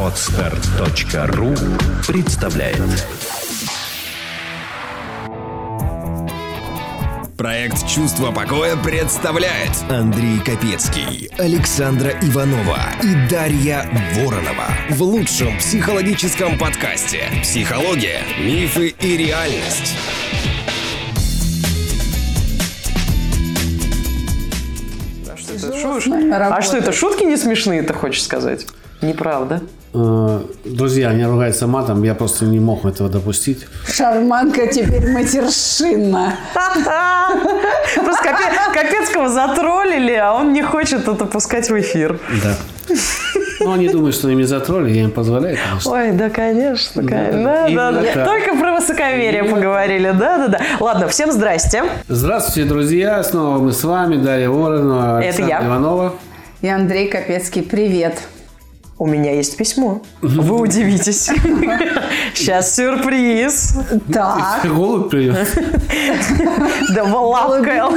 Отстар.ру представляет Проект «Чувство покоя» представляет Андрей Капецкий, Александра Иванова и Дарья Воронова в лучшем психологическом подкасте «Психология, мифы и реальность». А что это, шутки не смешные, ты хочешь сказать? Неправда. Э, друзья, не ругаются матом, я просто не мог этого допустить. Шарманка теперь матершинна. Просто Капецкого затроллили, а он не хочет это пускать в эфир. Да. Ну, они думают, что ими затроллили, я им позволяю, конечно. Ой, да, конечно. Да, да, да. Только про высокомерие поговорили, да, да, да. Ладно, всем здрасте. Здравствуйте, друзья. Снова мы с вами, Дарья Воронова, Александра Иванова. И Андрей Капецкий. Привет. У меня есть письмо. Вы удивитесь. Сейчас сюрприз. Так. Голубь придет. Да в лапках.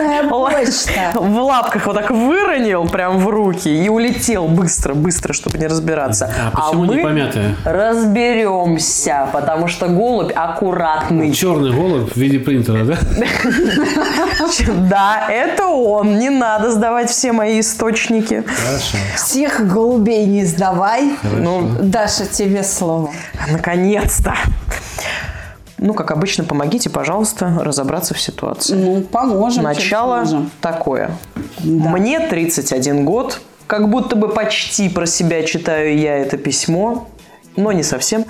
В лапках вот так выронил прям в руки и улетел быстро, быстро, чтобы не разбираться. А, а почему не помятая? разберемся, потому что голубь аккуратный. Черный голубь в виде принтера, да? Да, это он. Не надо сдавать все мои источники. Хорошо. Всех голубей не сдавай Давай. Хорошо. Ну, Даша, тебе слово. Наконец-то. Ну, как обычно, помогите, пожалуйста, разобраться в ситуации. Ну, поможем. Начало поможем. такое. Да. Мне 31 год. Как будто бы почти про себя читаю я это письмо, но не совсем.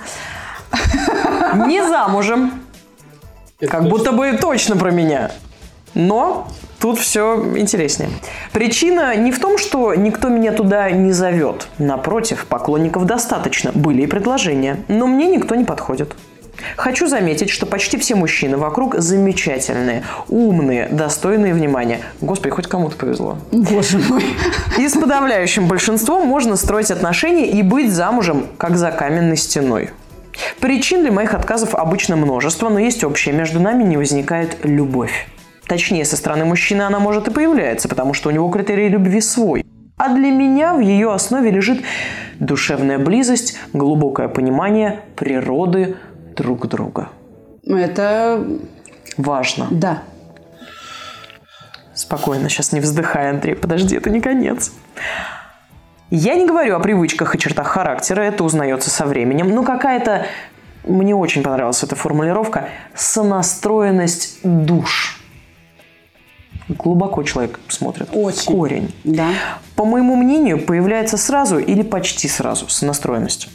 Не замужем. Как будто бы точно про меня. Но Тут все интереснее. Причина не в том, что никто меня туда не зовет. Напротив, поклонников достаточно. Были и предложения. Но мне никто не подходит. Хочу заметить, что почти все мужчины вокруг замечательные, умные, достойные внимания. Господи, хоть кому-то повезло. Боже мой. И с подавляющим большинством можно строить отношения и быть замужем, как за каменной стеной. Причин для моих отказов обычно множество, но есть общее. Между нами не возникает любовь. Точнее, со стороны мужчины она может и появляется, потому что у него критерий любви свой. А для меня в ее основе лежит душевная близость, глубокое понимание природы друг друга. Это важно. Да. Спокойно, сейчас не вздыхай, Андрей, подожди, это не конец. Я не говорю о привычках и чертах характера, это узнается со временем, но какая-то, мне очень понравилась эта формулировка, сонастроенность душ – глубоко человек смотрит. Очень. Корень. Да. По моему мнению, появляется сразу или почти сразу с настроенностью.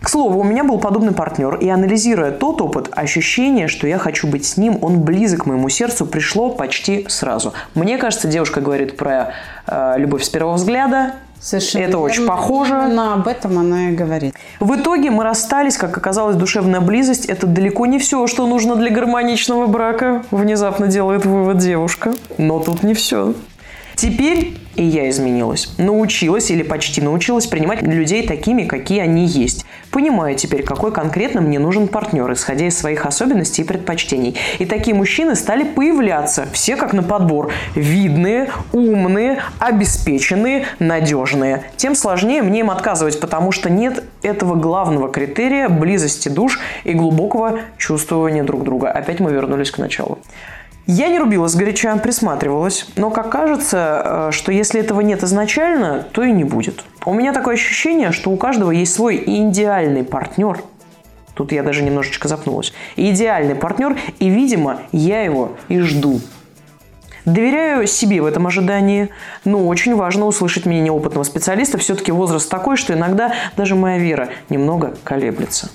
К слову, у меня был подобный партнер, и анализируя тот опыт, ощущение, что я хочу быть с ним, он близок к моему сердцу, пришло почти сразу. Мне кажется, девушка говорит про э, любовь с первого взгляда, Совершенно Это очень похоже. Именно об этом она и говорит. В итоге мы расстались, как оказалось, душевная близость – это далеко не все, что нужно для гармоничного брака, внезапно делает вывод девушка. Но тут не все. Теперь и я изменилась. Научилась или почти научилась принимать людей такими, какие они есть. Понимаю теперь, какой конкретно мне нужен партнер, исходя из своих особенностей и предпочтений. И такие мужчины стали появляться, все как на подбор. Видные, умные, обеспеченные, надежные. Тем сложнее мне им отказывать, потому что нет этого главного критерия близости душ и глубокого чувствования друг друга. Опять мы вернулись к началу. Я не рубилась горяча, присматривалась, но как кажется, э, что если этого нет изначально, то и не будет. У меня такое ощущение, что у каждого есть свой идеальный партнер. Тут я даже немножечко запнулась. Идеальный партнер, и, видимо, я его и жду. Доверяю себе в этом ожидании, но очень важно услышать мнение опытного специалиста. Все-таки возраст такой, что иногда даже моя вера немного колеблется.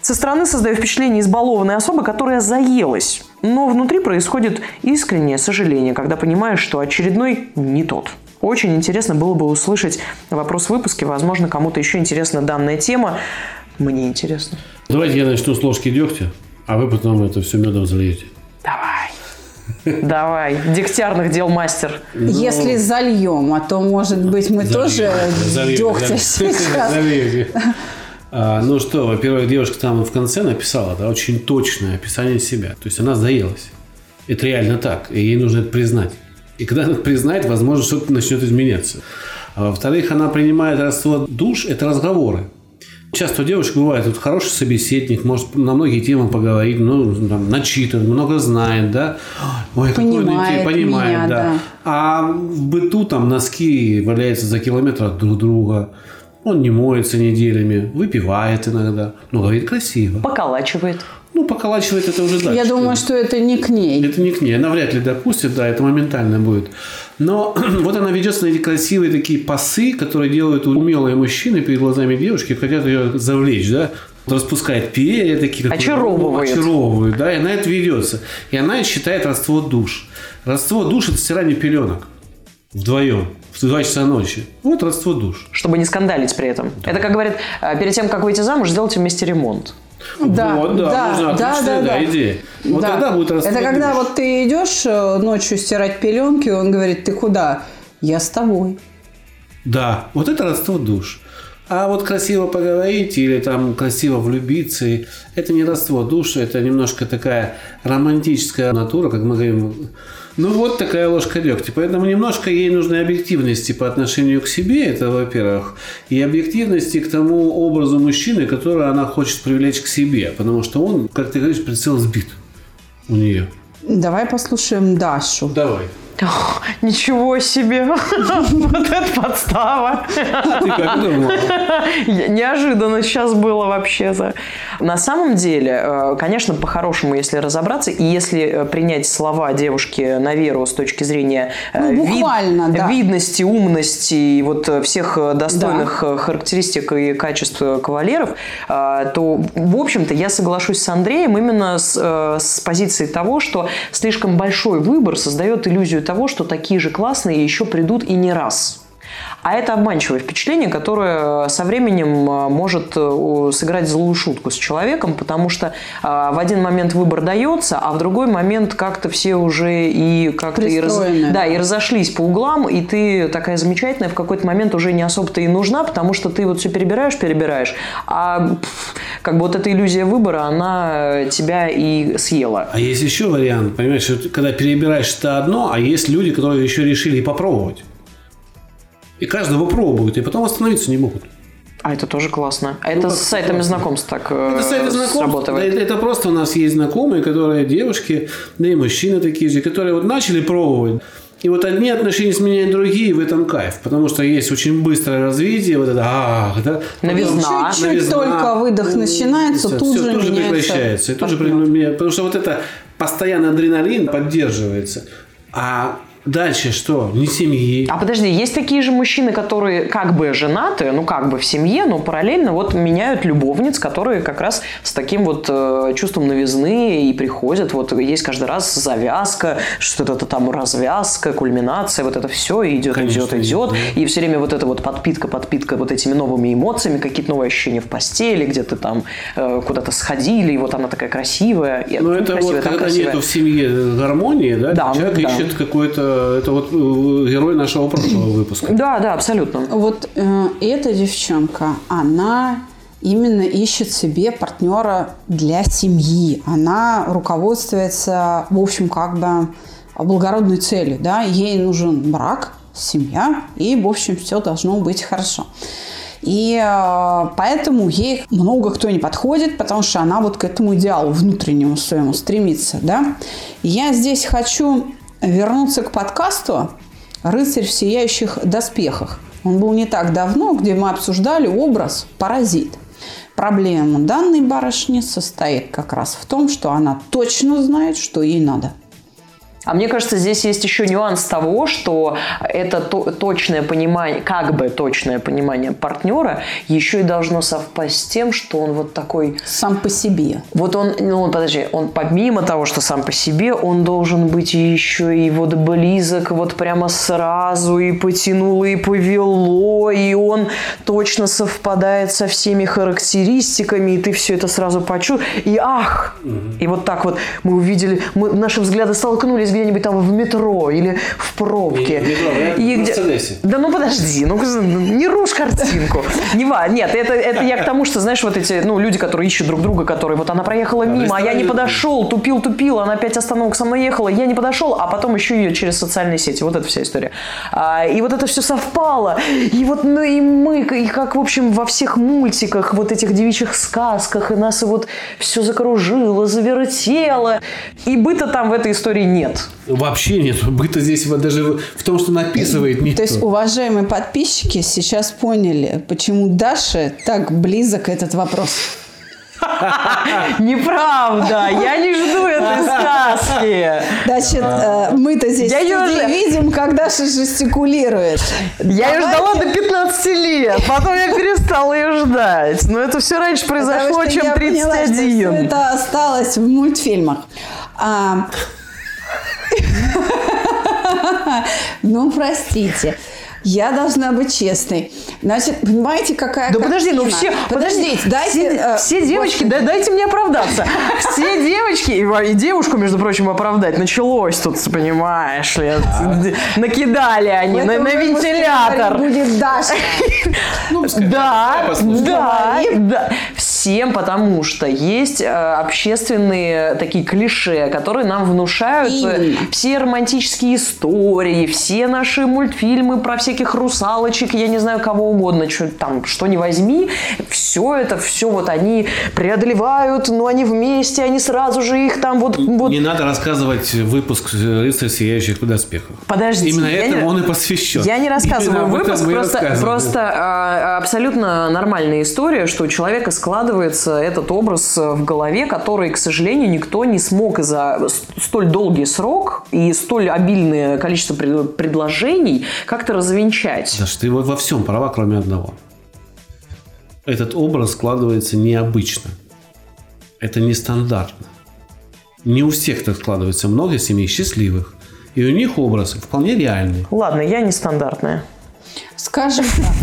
Со стороны создаю впечатление избалованной особы, которая заелась. Но внутри происходит искреннее сожаление, когда понимаешь, что очередной не тот. Очень интересно было бы услышать вопрос в выпуске. Возможно, кому-то еще интересна данная тема. Мне интересно. Давайте я начну с ложки дегтя, а вы потом это все медом зальете. Давай. Давай, дегтярных дел мастер. Ну, Если зальем, а то, может быть, мы тоже дегтя сейчас. А, ну что, во-первых, девушка там в конце написала да, очень точное описание себя. То есть она заелась. Это реально так. И ей нужно это признать. И когда она признает, возможно, что-то начнет изменяться. А во-вторых, она принимает раствор душ – это разговоры. Часто у девушек бывает вот хороший собеседник, может на многие темы поговорить, ну, там, начитан, много знает, да. Ой, понимает, какой понимает, меня, да. да. А в быту там носки валяются за километр от друг друга. Он не моется неделями, выпивает иногда, но говорит красиво. Поколачивает. Ну, поколачивает это уже дальше. Я думаю, что это не к ней. Это не к ней. Она вряд ли допустит, да, это моментально будет. Но вот она ведется на эти красивые такие пасы, которые делают умелые мужчины перед глазами девушки, хотят ее завлечь, да, распускает перья такие. Очаровывает. Очаровывает, да, и она это ведется. И она считает родство душ. Родство душ – это стирание пеленок. Вдвоем. В 2 часа ночи. Вот родство душ. Чтобы не скандалить при этом. Да. Это, как говорят, э, перед тем, как выйти замуж, сделайте вместе ремонт. Да, вот, да, да, можно да, да, да, идея. Вот да. тогда будет Это когда вот ты идешь э, ночью стирать пеленки, он говорит, ты куда? Я с тобой. Да, вот это родство душ. А вот красиво поговорить или там красиво влюбиться, это не родство душ, это немножко такая романтическая натура, как мы говорим, ну, вот такая ложка дегтя. Поэтому немножко ей нужной объективности по отношению к себе, это во-первых, и объективности к тому образу мужчины, который она хочет привлечь к себе. Потому что он, как ты говоришь, прицел сбит у нее. Давай послушаем Дашу. Давай. О, ничего себе! Вот это подстава! Ты как думала? Неожиданно сейчас было вообще-то. На самом деле, э, конечно, по-хорошему, если разобраться, и если э, принять слова девушки на веру с точки зрения э, ну, буквально, вид, да. видности, умности и вот всех достойных да. характеристик и качеств кавалеров, то, в общем-то, я соглашусь с Андреем именно с, с позиции того, что слишком большой выбор создает иллюзию того, что такие же классные еще придут и не раз. А это обманчивое впечатление, которое со временем э, может э, сыграть злую шутку с человеком, потому что э, в один момент выбор дается, а в другой момент как-то все уже и как-то и, раз... да, и разошлись по углам, и ты такая замечательная в какой-то момент уже не особо-то и нужна, потому что ты вот все перебираешь, перебираешь, а как бы вот эта иллюзия выбора, она тебя и съела. А есть еще вариант, понимаешь, когда перебираешь это одно, а есть люди, которые еще решили попробовать. И каждого пробуют, и потом остановиться не могут. А это тоже классно. А ну, это с сайтами классно. знакомств так Это сайты знакомств. Это, это просто у нас есть знакомые, которые девушки, да и мужчины такие же, которые вот начали пробовать. И вот одни отношения сменяют другие, в этом кайф. Потому что есть очень быстрое развитие, вот это ах, да. Новизна. Чуть-чуть Новизна. только выдох начинается, все, тут, все, же тут же прекращается. И тут же, потому что вот это постоянно адреналин поддерживается. А Дальше что? Не семьи. А подожди, есть такие же мужчины, которые как бы женаты, ну как бы в семье, но параллельно вот меняют любовниц, которые как раз с таким вот э, чувством новизны и приходят. Вот есть каждый раз завязка, что-то там развязка, кульминация, вот это все идет, Конечно, идет, идет. Да. И все время вот эта вот подпитка, подпитка вот этими новыми эмоциями, какие-то новые ощущения в постели, где-то там э, куда-то сходили, и вот она такая красивая. Ну это красивая, вот когда красивая. нету в семье гармонии, да, да человек да. ищет какой-то это вот э, герой нашего прошлого выпуска. Да, да, абсолютно. Вот э, эта девчонка, она именно ищет себе партнера для семьи. Она руководствуется, в общем, как бы благородной целью. Да? Ей нужен брак, семья, и, в общем, все должно быть хорошо. И э, поэтому ей много кто не подходит, потому что она вот к этому идеалу внутреннему своему стремится. Да? я здесь хочу вернуться к подкасту «Рыцарь в сияющих доспехах». Он был не так давно, где мы обсуждали образ «Паразит». Проблема данной барышни состоит как раз в том, что она точно знает, что ей надо – а мне кажется, здесь есть еще нюанс того, что это то, точное понимание, как бы точное понимание партнера еще и должно совпасть с тем, что он вот такой... Сам по себе. Вот он, ну подожди, он помимо того, что сам по себе, он должен быть еще и вот близок вот прямо сразу, и потянуло, и повело, и он точно совпадает со всеми характеристиками, и ты все это сразу почувствовал, и ах! Угу. И вот так вот мы увидели, мы, наши взгляды столкнулись где-нибудь там в метро или в пробке. В метро, я И в где- Мерседесе. Да ну подожди, ну не рушь картинку. Не ва, нет, это, это я к тому, что, знаешь, вот эти, ну, люди, которые ищут друг друга, которые вот она проехала мимо, а я не подошел, тупил, тупил, она опять остановок со мной ехала, я не подошел, а потом еще ее через социальные сети. Вот эта вся история. А, и вот это все совпало. И вот, ну и мы, и как, в общем, во всех мультиках, вот этих девичьих сказках, и нас и вот все закружило, завертело. И быта там в этой истории нет. Вообще нет. Быта здесь вот даже в том, что написывает нет. То есть, уважаемые подписчики сейчас поняли, почему Даше так близок этот вопрос. Неправда, я не жду этой сказки. Значит, э, мы-то здесь Я уже- видим, как Даша жестикулирует. Я ее Давайте- ждала до 15 лет, потом я перестала ее ждать. Но это все раньше произошло, чем я поняла, что 31. это осталось в мультфильмах. А, Ну, простите. Я должна быть честной. Значит, понимаете, какая Да подожди, ну все, Подождите, дайте... все, э, все девочки, да, дайте мне оправдаться. Все девочки, и, и девушку, между прочим, оправдать началось тут, понимаешь ли, накидали они на, на вентилятор. Будет Даша. Да, да, да. Всем, потому что есть э, общественные такие клише, которые нам внушают э, Именно. все романтические истории, все наши мультфильмы про всяких русалочек, я не знаю кого угодно, что там, что не возьми, все это, все вот они преодолевают, но они вместе, они сразу же их там вот, вот Не надо рассказывать выпуск «Рыцарь сияющих доспехов». Подождите, Именно я этому не- он и посвящен. Я не рассказываю Именно выпуск, просто, просто а, абсолютно нормальная история, что у человека складывается этот образ в голове, который, к сожалению, никто не смог за столь долгий срок и столь обильное количество пред- предложений как-то развенчать. Саш, ты во всем права, кроме одного. Этот образ складывается необычно. Это нестандартно. Не у всех так складывается. Много семей счастливых. И у них образ вполне реальный. Ладно, я нестандартная. Скажем так,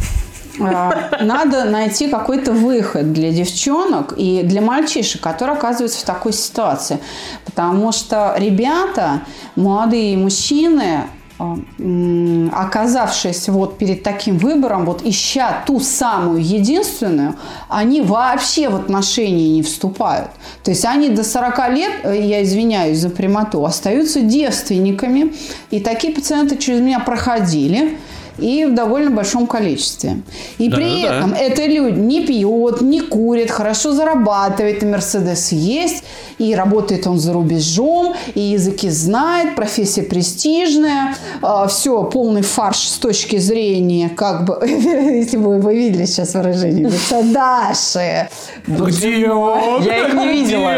надо найти какой-то выход для девчонок и для мальчишек, которые оказываются в такой ситуации. Потому что ребята, молодые мужчины, м, оказавшись вот перед таким выбором, вот ища ту самую единственную, они вообще в отношения не вступают. То есть они до 40 лет, э, я извиняюсь за прямоту, остаются девственниками. И такие пациенты через меня проходили и в довольно большом количестве. И Да, при да, да. этом это люди не пьет, не курит, хорошо зарабатывает, и Мерседес есть, и работает он за рубежом, и языки знает, профессия престижная, все, полный фарш с точки зрения, как бы, если бы вы видели сейчас выражение лица Даши. Где он? Я их не видела.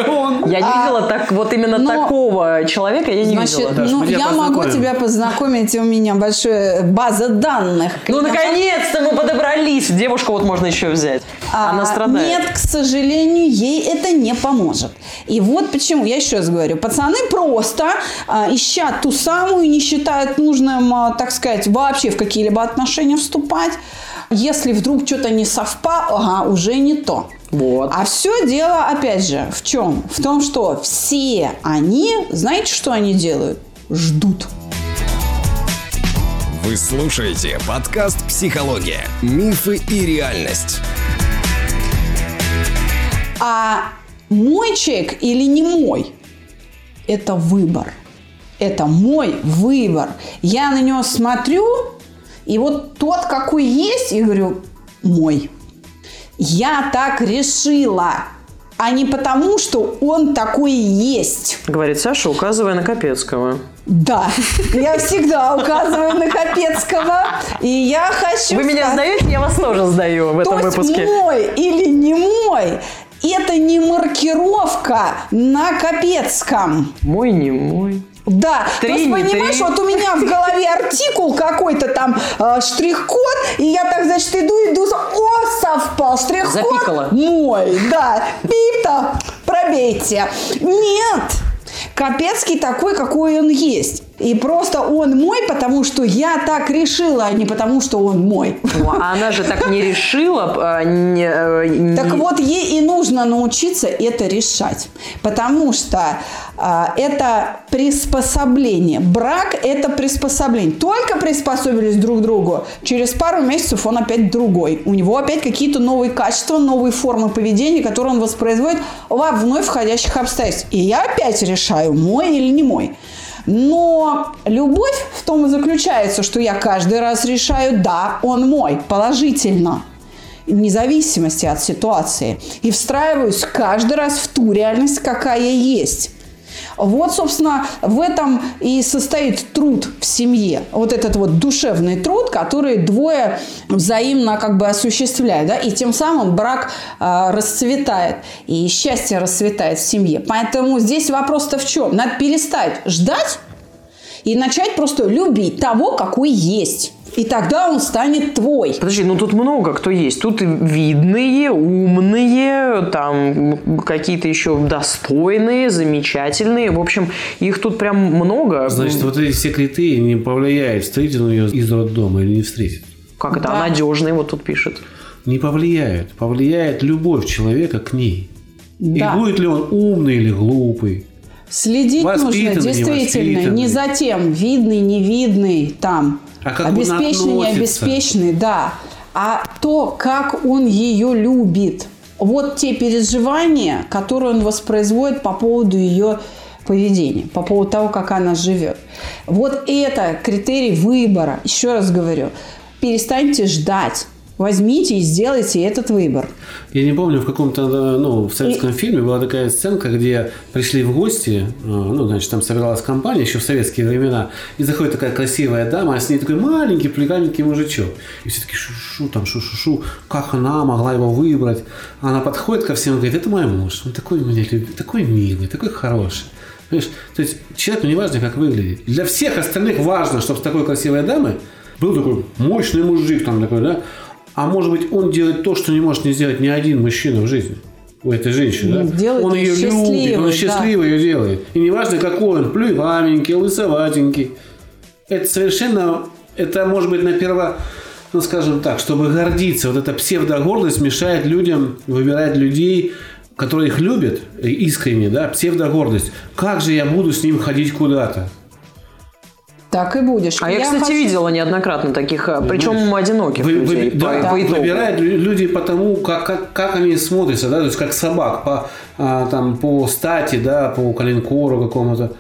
Я не А, видела так вот именно но- такого человека, я не Значит, видела. Даш, ну, я могу тебя познакомить, у меня большая база данных. Ну, наконец-то мы подобрались. Девушку вот можно еще взять. Она А, страдает. Нет, к сожалению, ей это не поможет. И вот почему, я еще раз говорю, пацаны просто а, ищат ту самую, не считают нужным, а, так сказать, вообще в какие-либо отношения вступать. Если вдруг что-то не совпало, ага, уже не то. Вот. А все дело, опять же, в чем? В том, что все они, знаете, что они делают? Ждут. Вы слушаете подкаст «Психология. Мифы и реальность». А мой человек или не мой – это выбор. Это мой выбор. Я на него смотрю, и вот тот, какой есть, и говорю, мой. Я так решила, а не потому, что он такой и есть. Говорит Саша, указывая на Капецкого. Да, я всегда указываю на Капецкого, и я хочу Вы меня сдаете, я вас тоже сдаю в этом выпуске. мой или не мой, это не маркировка на Капецком. Мой, не мой. Да, Три, то есть, понимаешь, три. вот у меня в голове артикул какой-то там э, штрих-код, и я так, значит, иду, иду, о, совпал, штрих-код Запикала. мой, да, пип-то, пробейте. Нет, Капецкий такой, какой он есть. И просто он мой, потому что я так решила, а не потому что он мой. А она же так не решила. а, не, э, не- Так вот, ей и нужно научиться это решать. Потому что это приспособление. Брак – это приспособление. Только приспособились друг к другу, через пару месяцев он опять другой. У него опять какие-то новые качества, новые формы поведения, которые он воспроизводит во вновь входящих обстоятельствах. И я опять решаю, мой или не мой. Но любовь в том и заключается, что я каждый раз решаю, да, он мой, положительно вне зависимости от ситуации. И встраиваюсь каждый раз в ту реальность, какая есть. Вот, собственно, в этом и состоит труд в семье. Вот этот вот душевный труд, который двое взаимно как бы осуществляют. Да? И тем самым брак э, расцветает. И счастье расцветает в семье. Поэтому здесь вопрос-то в чем? Надо перестать ждать и начать просто любить того, какой есть. И тогда он станет твой. Подожди, ну тут много кто есть. Тут видные, умные, там какие-то еще достойные, замечательные. В общем, их тут прям много. Значит, вот эти все критерии не повлияют, встретит он ее из роддома или не встретит. Как это? Да. Надежные, вот тут пишет. Не повлияют. Повлияет любовь человека к ней. Да. И будет ли он умный или глупый. Следить нужно действительно не за тем, видный, невидный, там, А как он обеспеченный, относится? необеспеченный, да, а то, как он ее любит. Вот те переживания, которые он воспроизводит по поводу ее поведения, по поводу того, как она живет. Вот это критерий выбора. Еще раз говорю, перестаньте ждать. Возьмите и сделайте этот выбор. Я не помню, в каком-то, э, ну, в советском фильме была такая сценка, где пришли в гости, э, ну, значит, там собиралась компания еще в советские времена, и заходит такая красивая дама, а с ней такой маленький, плеганенький мужичок. И все таки шу-шу, там, шу-шу-шу, как она могла его выбрать? Она подходит ко всем и говорит, это мой муж, он такой меня любит, такой милый, такой хороший. Понимаешь? То есть человеку не важно, как выглядит. Для всех остальных важно, чтобы с такой красивой дамой был такой мощный мужик там такой, да? А может быть, он делает то, что не может не сделать ни один мужчина в жизни. У этой женщины, Ну, да? делает он ее любит, он да. счастливо ее делает. И неважно, какой он, плюгавенький, лысоватенький. Это совершенно, это может быть на перво, ну скажем так, чтобы гордиться. Вот эта псевдогордость мешает людям выбирать людей, которые их любят искренне, да, псевдогордость. Как же я буду с ним ходить куда-то? Так и будешь. А я, кстати, хочу- видела неоднократно таких, а, причем одиноких Вы- вы- людей. да, по, по итогу. выбирают лю- люди по тому, как, как, как они смотрятся, да, то есть как собак, по, а, там, по стати, да, по коленкору какому-то.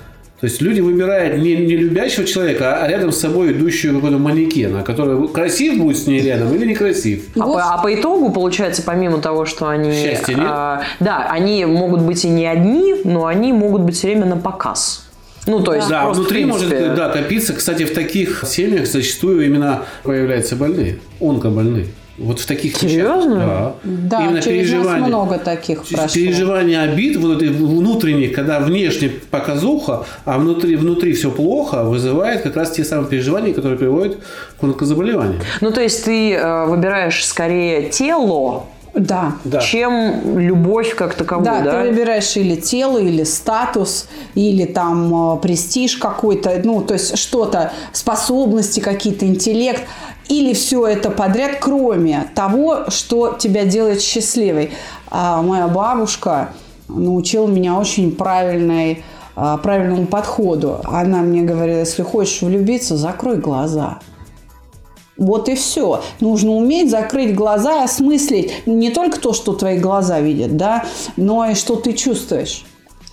То есть люди выбирают не, не любящего человека, а рядом с собой идущего какого-то манекена, который красив будет с ней рядом или некрасив. А, Вот. по, а по итогу, получается, помимо того, что они... Счастья нет? а, да, они могут быть и не одни, но они могут быть все время на показ. Ну, то есть, Да, просто, внутри в может принципе, да, копиться. Кстати, в таких семьях зачастую именно появляются больные, онкобольные. Вот в таких вещах. Серьезно? Да, Именно через нас переживания. много таких прошло. Переживания обид, вот этой внутренних, когда внешне показуха, а внутри, внутри все плохо, вызывает как раз те самые переживания, которые приводят к онкозаболеваниям. Ну, то есть, ты э, выбираешь скорее тело, Да. Да. чем любовь как таковую, Да, да? ты выбираешь или тело, или статус, или там э, престиж какой-то, ну, то есть что-то, способности какие-то, интеллект, или все это подряд, кроме того, что тебя делает счастливой. А моя бабушка научила меня очень правильной, а, правильному подходу. Она мне говорила, если хочешь влюбиться, закрой глаза. Вот и все. Нужно уметь закрыть глаза и осмыслить не только то, что твои глаза видят, да, но и что ты чувствуешь.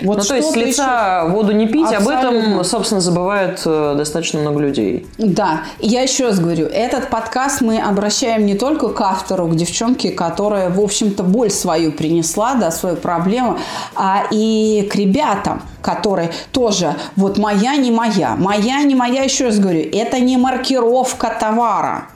Вот Ну, то есть, с лица воду не пить, об этом, Абсолютно. собственно, забывает э, достаточно много людей. Да, и я еще раз говорю, этот подкаст мы обращаем не только к автору, к девчонке, которая, в общем-то, боль свою принесла, да, свою проблему, а и к ребятам, которые тоже, вот моя не моя, моя не моя, еще раз говорю, это не маркировка товара,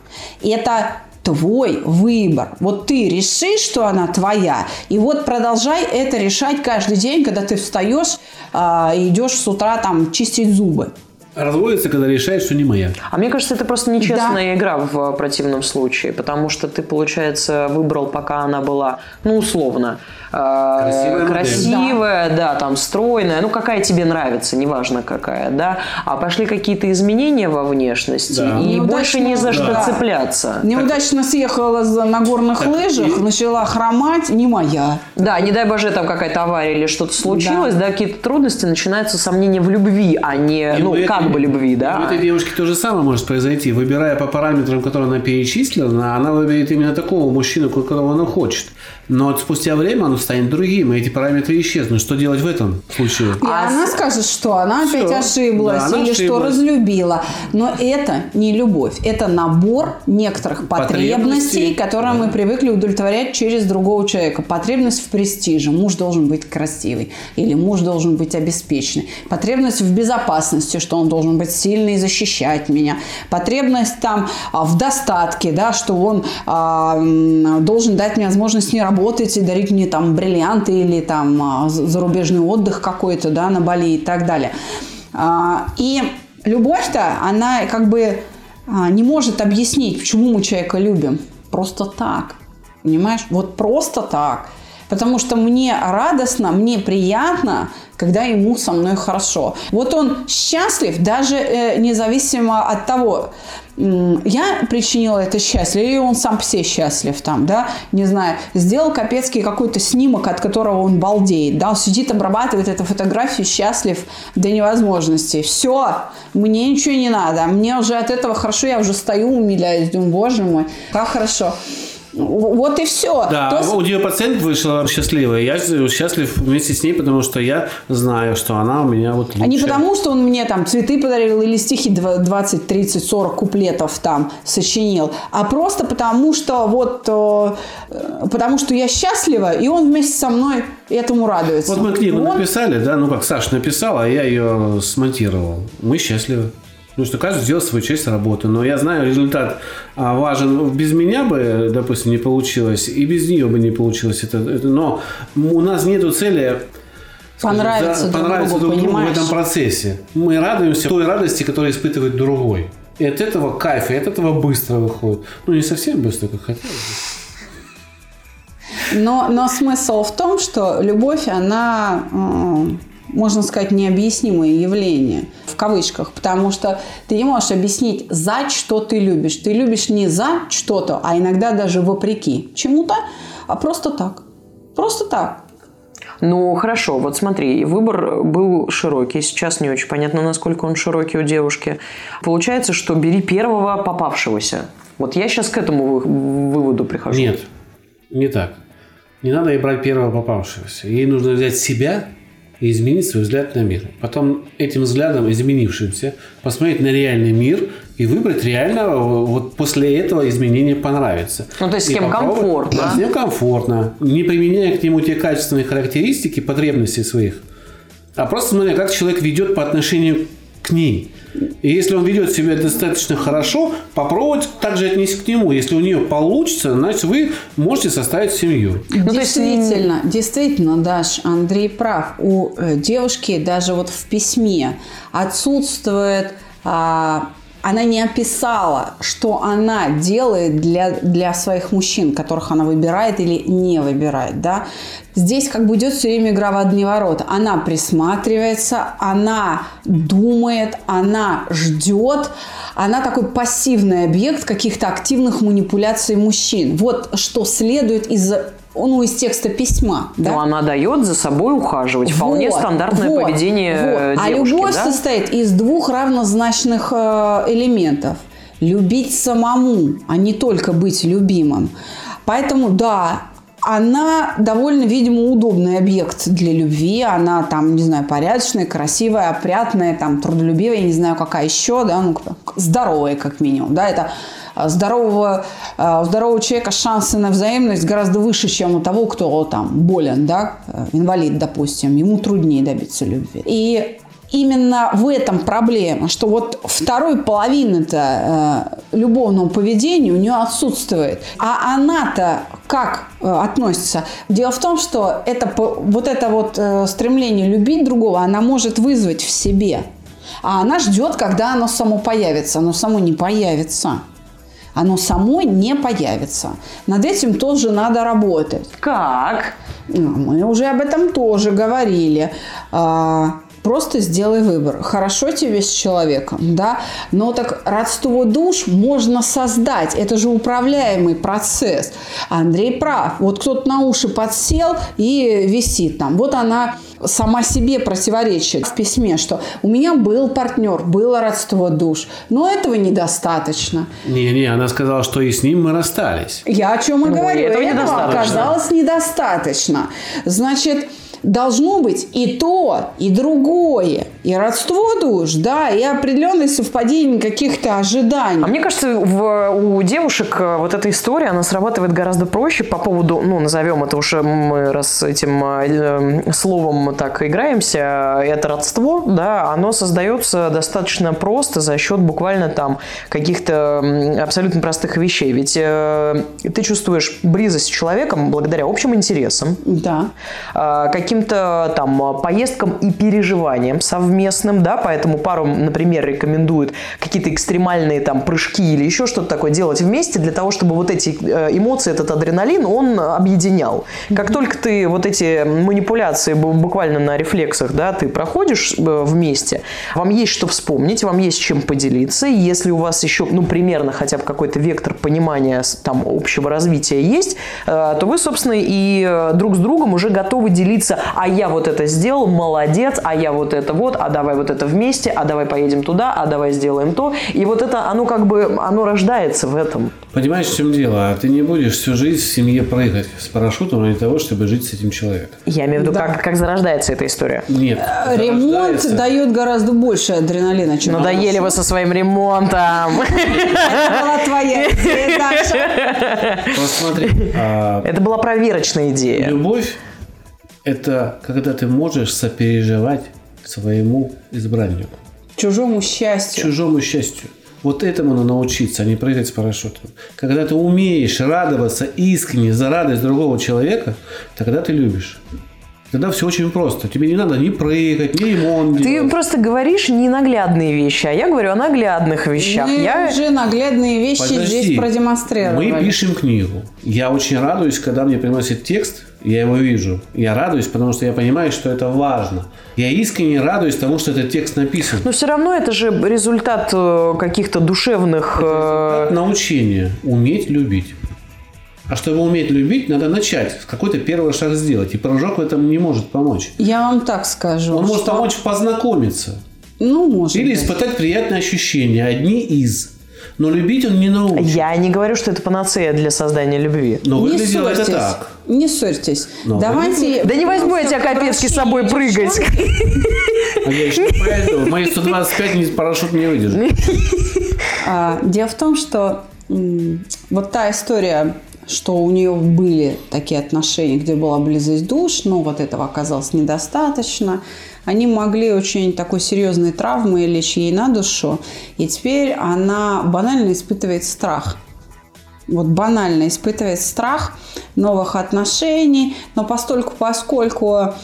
это твой выбор. Вот ты решишь, что она твоя, и вот продолжай это решать каждый день, когда ты встаешь а, и идешь с утра там чистить зубы. Разводится, когда решает, что не моя. А мне кажется, это просто нечестная игра в противном случае, потому что ты, получается, выбрал, пока она была, ну, условно, э, Красивая красивая, модель. да. там, стройная, ну, какая тебе нравится, неважно какая, да, а пошли какие-то изменения во внешности, Да. и Неудачно, больше не за что да. цепляться. Неудачно съехала за- на горных лыжах, и- начала хромать, не моя. Да, не дай боже, там какая-то авария или что-то случилось, да, какие-то трудности, начинаются сомнения в любви, а не, И ну, как бы любви, и У да. этой девушки то же самое может произойти. Выбирая по параметрам, которые она перечислила, она выберет именно такого мужчину, которого она хочет. Но вот спустя время он станет другим, и эти параметры исчезнут. Что делать в этом случае? И А она с- скажет, что она Всё. опять ошиблась Да, она или что ошиблась. разлюбила. Но это не любовь. Это набор некоторых потребностей, Потребностей. которые мы привыкли удовлетворять через другого человека. Потребность в престиже. Муж должен быть красивый. Или муж должен быть обеспеченный. Потребность в безопасности, что он должен быть сильный и защищать меня. Потребность там а, в достатке, да, что он а, должен дать мне возможность не работать и дарить мне там бриллианты или там а, за- зарубежный отдых какой-то, да, на Бали и так далее. А, И любовь-то, она как бы а, не может объяснить, почему мы человека любим. Просто так. Понимаешь? Вот просто так. Потому что мне радостно, мне приятно, когда ему со мной хорошо. Вот он счастлив, даже э, независимо от того, я причинила это счастье, или он сам себе счастлив там, да, не знаю, сделал Капецкий какой-то снимок, от которого он балдеет, да, сидит, обрабатывает эту фотографию, счастлив до невозможности. Все, мне ничего не надо, мне уже от этого хорошо, я уже стою, умиляюсь, думаю, боже мой, как хорошо. Вот и все. Да, у нее пациент вышла счастливая. Я счастлив вместе с ней, потому что я знаю, что она у меня вот лучше. А не потому, что он мне там цветы подарил или стихи дв- 20, 30, 40 куплетов там сочинил, а просто потому, что вот э, потому что я счастлива, и он вместе со мной этому радуется. Вот мы книгу Он- написали, да, ну как Саша написала, а я ее смонтировал. Мы счастливы. Потому что каждый сделал свою часть работы. Но я знаю, результат а, важен. Без меня бы, допустим, не получилось, и без нее бы не получилось. Это, это- но у нас нету цели скажем, Понравиться да, друг понравиться другу, друг другу в этом процессе. Мы радуемся той радости, которую испытывает другой. И от этого кайф, и от этого быстро выходит. Ну, не совсем быстро, как хотелось бы. Но, но смысл в том, что любовь, она, можно сказать, необъяснимое явление, в кавычках, потому что ты не можешь объяснить, за что ты любишь. Ты любишь не за что-то, а иногда даже вопреки чему-то, а просто так. Просто так. Ну, хорошо, вот смотри, выбор был широкий. Сейчас не очень понятно, насколько он широкий у девушки. Получается, что бери первого попавшегося. Вот я сейчас к этому вы- выводу прихожу. Нет, не так. Не надо ей брать первого попавшегося. Ей нужно взять себя и изменить свой взгляд на мир. Потом этим взглядом, изменившимся, посмотреть на реальный мир и выбрать реального. Вот после этого изменения понравится. Ну, то есть с И кем попробовать- комфортно. Да, с ним комфортно. Не применяя к нему те качественные характеристики, потребности своих. А просто смотря, как человек ведет по отношению к ней. И если он ведет себя достаточно хорошо, попробовать также отнести к нему. Если у нее получится, значит, вы можете составить семью. Ну, есть действительно, действительно, Даш, Андрей прав. У э, девушки даже вот в письме отсутствует, а, она не описала, что она делает для, для своих мужчин, которых она выбирает или не выбирает, да. Здесь как бы идет все время игра в одни ворота. Она присматривается, она думает, она ждет, она такой пассивный объект каких-то активных манипуляций мужчин. Вот что следует из ну, из текста письма. Да? Но она дает за собой ухаживать. Вполне Вот, стандартное вот, поведение вот. А девушки, любовь да? состоит из двух равнозначных э, элементов. Любить самому, а не только быть любимым. Поэтому, да, она довольно, видимо, удобный объект для любви. Она там, не знаю, порядочная, красивая, опрятная, там, трудолюбивая, я не знаю, какая еще, да, ну, здоровая, как минимум, да, это а, здорового, а, здорового человека шансы на взаимность гораздо выше, чем у того, кто там болен, да, инвалид, допустим, ему труднее добиться любви. И именно в этом проблема, что вот второй половины-то э, любовного поведения у нее отсутствует. А она-то как э, относится? Дело в том, что это, вот это вот э, стремление любить другого, она может вызвать в себе. А она ждет, когда оно само появится. Оно само не появится. Оно само не появится. Над этим тоже надо работать. Как? Ну, Мы уже об этом тоже говорили. А, Просто сделай выбор. Хорошо тебе с человеком, да, но так родство душ можно создать. Это же управляемый процесс. Андрей прав. Вот кто-то на уши подсел и висит там. Вот она сама себе противоречит в письме, что у меня был партнер, было родство душ, но этого недостаточно. Не-не, она сказала, что и с ним мы расстались. Я о чем и говорю. этого Этого недостаточно. оказалось недостаточно. Значит, должно быть и то, и другое. И родство душ, да, и определенное совпадение каких-то ожиданий. А мне кажется, в, у девушек э, вот эта история, она срабатывает гораздо проще по поводу, ну, назовем это уже мы раз этим э, э, словом так играемся, это родство, да, оно создается достаточно просто за счет буквально там каких-то абсолютно простых вещей. Ведь э, ты чувствуешь близость с человеком благодаря общим интересам, Да. а, каким-то там поездкам и переживаниям совместным, да, поэтому пару, например, рекомендуют какие-то экстремальные там прыжки или еще что-то такое делать вместе для того, чтобы вот эти э, эмоции, этот адреналин, он объединял. Как только ты вот эти манипуляции бу- буквально на рефлексах, да, ты проходишь э, вместе, вам есть что вспомнить, вам есть чем поделиться, если у вас еще, ну, примерно хотя бы какой-то вектор понимания там общего развития есть, э, то вы, собственно, и друг с другом уже готовы делиться, а я вот это сделал, молодец, а я вот это вот, а давай вот это вместе, а давай поедем туда, а давай сделаем то. И вот это, оно как бы, оно рождается в этом. Понимаешь, в чем дело? А ты не будешь всю жизнь в семье прыгать с парашютом ради того, чтобы жить с этим человеком. Я имею в виду, Да. как, как зарождается эта история. Нет. Ремонт зарождается. дает гораздо больше адреналина, чем Надоели вы со своим ремонтом. Это была твоя идея, Даша. Посмотри. а, Это была проверочная идея. Любовь – это когда ты можешь сопереживать своему избраннику, Чужому счастью. чужому счастью. Вот этому надо научиться, а не прыгать с парашютом. Когда ты умеешь радоваться искренне за радость другого человека, тогда ты любишь. Тогда все очень просто. Тебе не надо ни прыгать, ни ремонт Ты делать. просто говоришь ненаглядные вещи, а я говорю о наглядных вещах. Мы Я... уже наглядные вещи Подожди. здесь продемонстрировали. Мы пишем книгу. Я очень радуюсь, когда мне приносят текст, я его вижу. Я радуюсь, потому что я понимаю, что это важно. Я искренне радуюсь тому, что этот текст написан. Но все равно это же результат э, каких-то душевных... э, Научение уметь любить. А чтобы уметь любить, надо начать, какой-то первый шаг сделать. И прыжок в этом не может помочь. Я вам так скажу. Он может что- помочь познакомиться. Ну, может Или быть. испытать приятные ощущения. Одни из. Но любить он не научит. Я не говорю, что это панацея для создания любви. Но Не выглядело это так. Не ссорьтесь. Ну, Давайте... Да не возьму я тебя, просто Капецкий, с собой прыгать. А я еще не поэтому. Мои 125 ни- парашют не выдержит. А, дело в том, что вот та история, что у нее были такие отношения, где была близость душ, но вот этого оказалось недостаточно. Они могли очень такой серьезной травмой лечь ей на душу, и теперь она банально испытывает страх. Вот банально испытывает страх новых отношений, но постольку, поскольку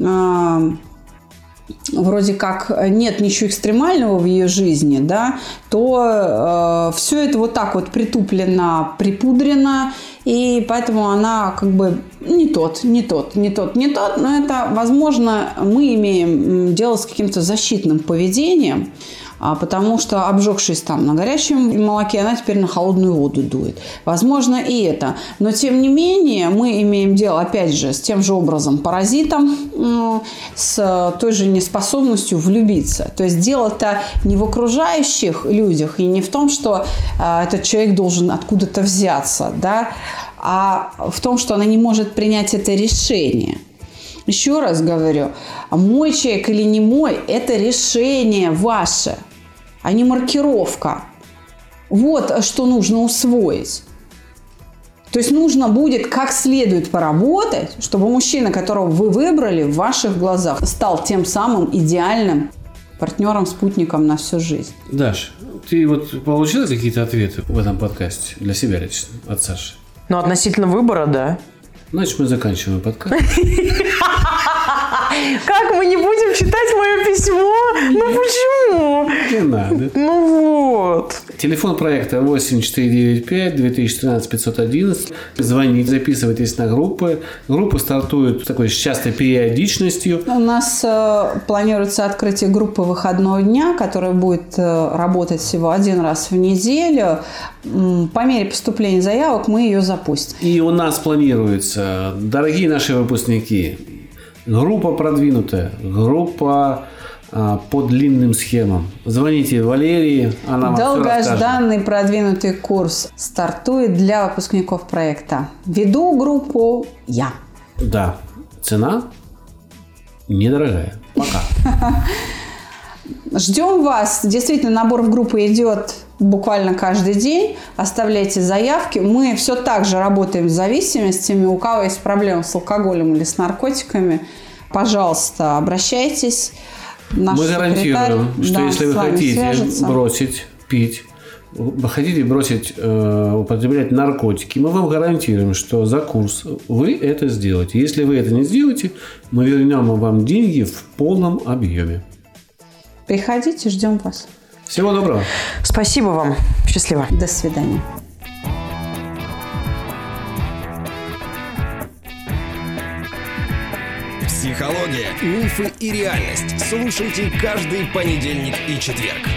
а, вроде как нет ничего экстремального в ее жизни, да, то все это вот так вот притуплено, припудрено, и поэтому она как бы не тот, не тот, не тот, не тот, но это, возможно, мы имеем дело с каким-то защитным поведением, а, потому что, обжегшись там на горячем молоке, она теперь на холодную воду дует. Возможно, и это. Но, тем не менее, мы имеем дело, опять же, с тем же образом паразитом, м, с той же неспособностью влюбиться. То есть дело-то не в окружающих людях и не в том, что а, этот человек должен откуда-то взяться, да, а в том, что она не может принять это решение. Еще раз говорю, мой человек или не мой – это решение ваше, а не маркировка. Вот что нужно усвоить. То есть нужно будет как следует поработать, чтобы мужчина, которого вы выбрали, в ваших глазах стал тем самым идеальным партнером, спутником на всю жизнь. Даш, ты вот получила какие-то ответы в этом подкасте для себя лично от Саши? Но относительно выбора, да. Значит, мы заканчиваем подкаст. Как мы не будем читать мое письмо? Ну почему? Не надо. ну вот. Телефон проекта 8495 2013 511. Звоните, записывайтесь на группы. Группы стартуют с такой частой периодичностью. У нас э, планируется открытие группы выходного дня, которая будет э, работать всего один раз в неделю. По мере поступления заявок мы ее запустим. И у нас планируется, дорогие наши выпускники, группа продвинутая, группа а, по длинным схемам. Звоните Валерии, она вам все. Долгожданный продвинутый курс стартует для выпускников проекта. Веду группу я. Да, цена недорогая. Пока. Ждем вас. Действительно, набор в группу идет буквально каждый день. Оставляйте заявки. Мы все так же работаем с зависимостями. У кого есть проблемы с алкоголем или с наркотиками, пожалуйста, обращайтесь. Наш Мы гарантируем, что да, если вы хотите свяжется. бросить пить, вы хотите бросить э, употреблять наркотики, мы вам гарантируем, что за курс вы это сделаете. Если вы это не сделаете, мы вернем вам деньги в полном объеме. Приходите, ждем вас. Всего доброго. Спасибо вам. Счастливо. До свидания. Психология, мифы и реальность. Слушайте каждый понедельник и четверг.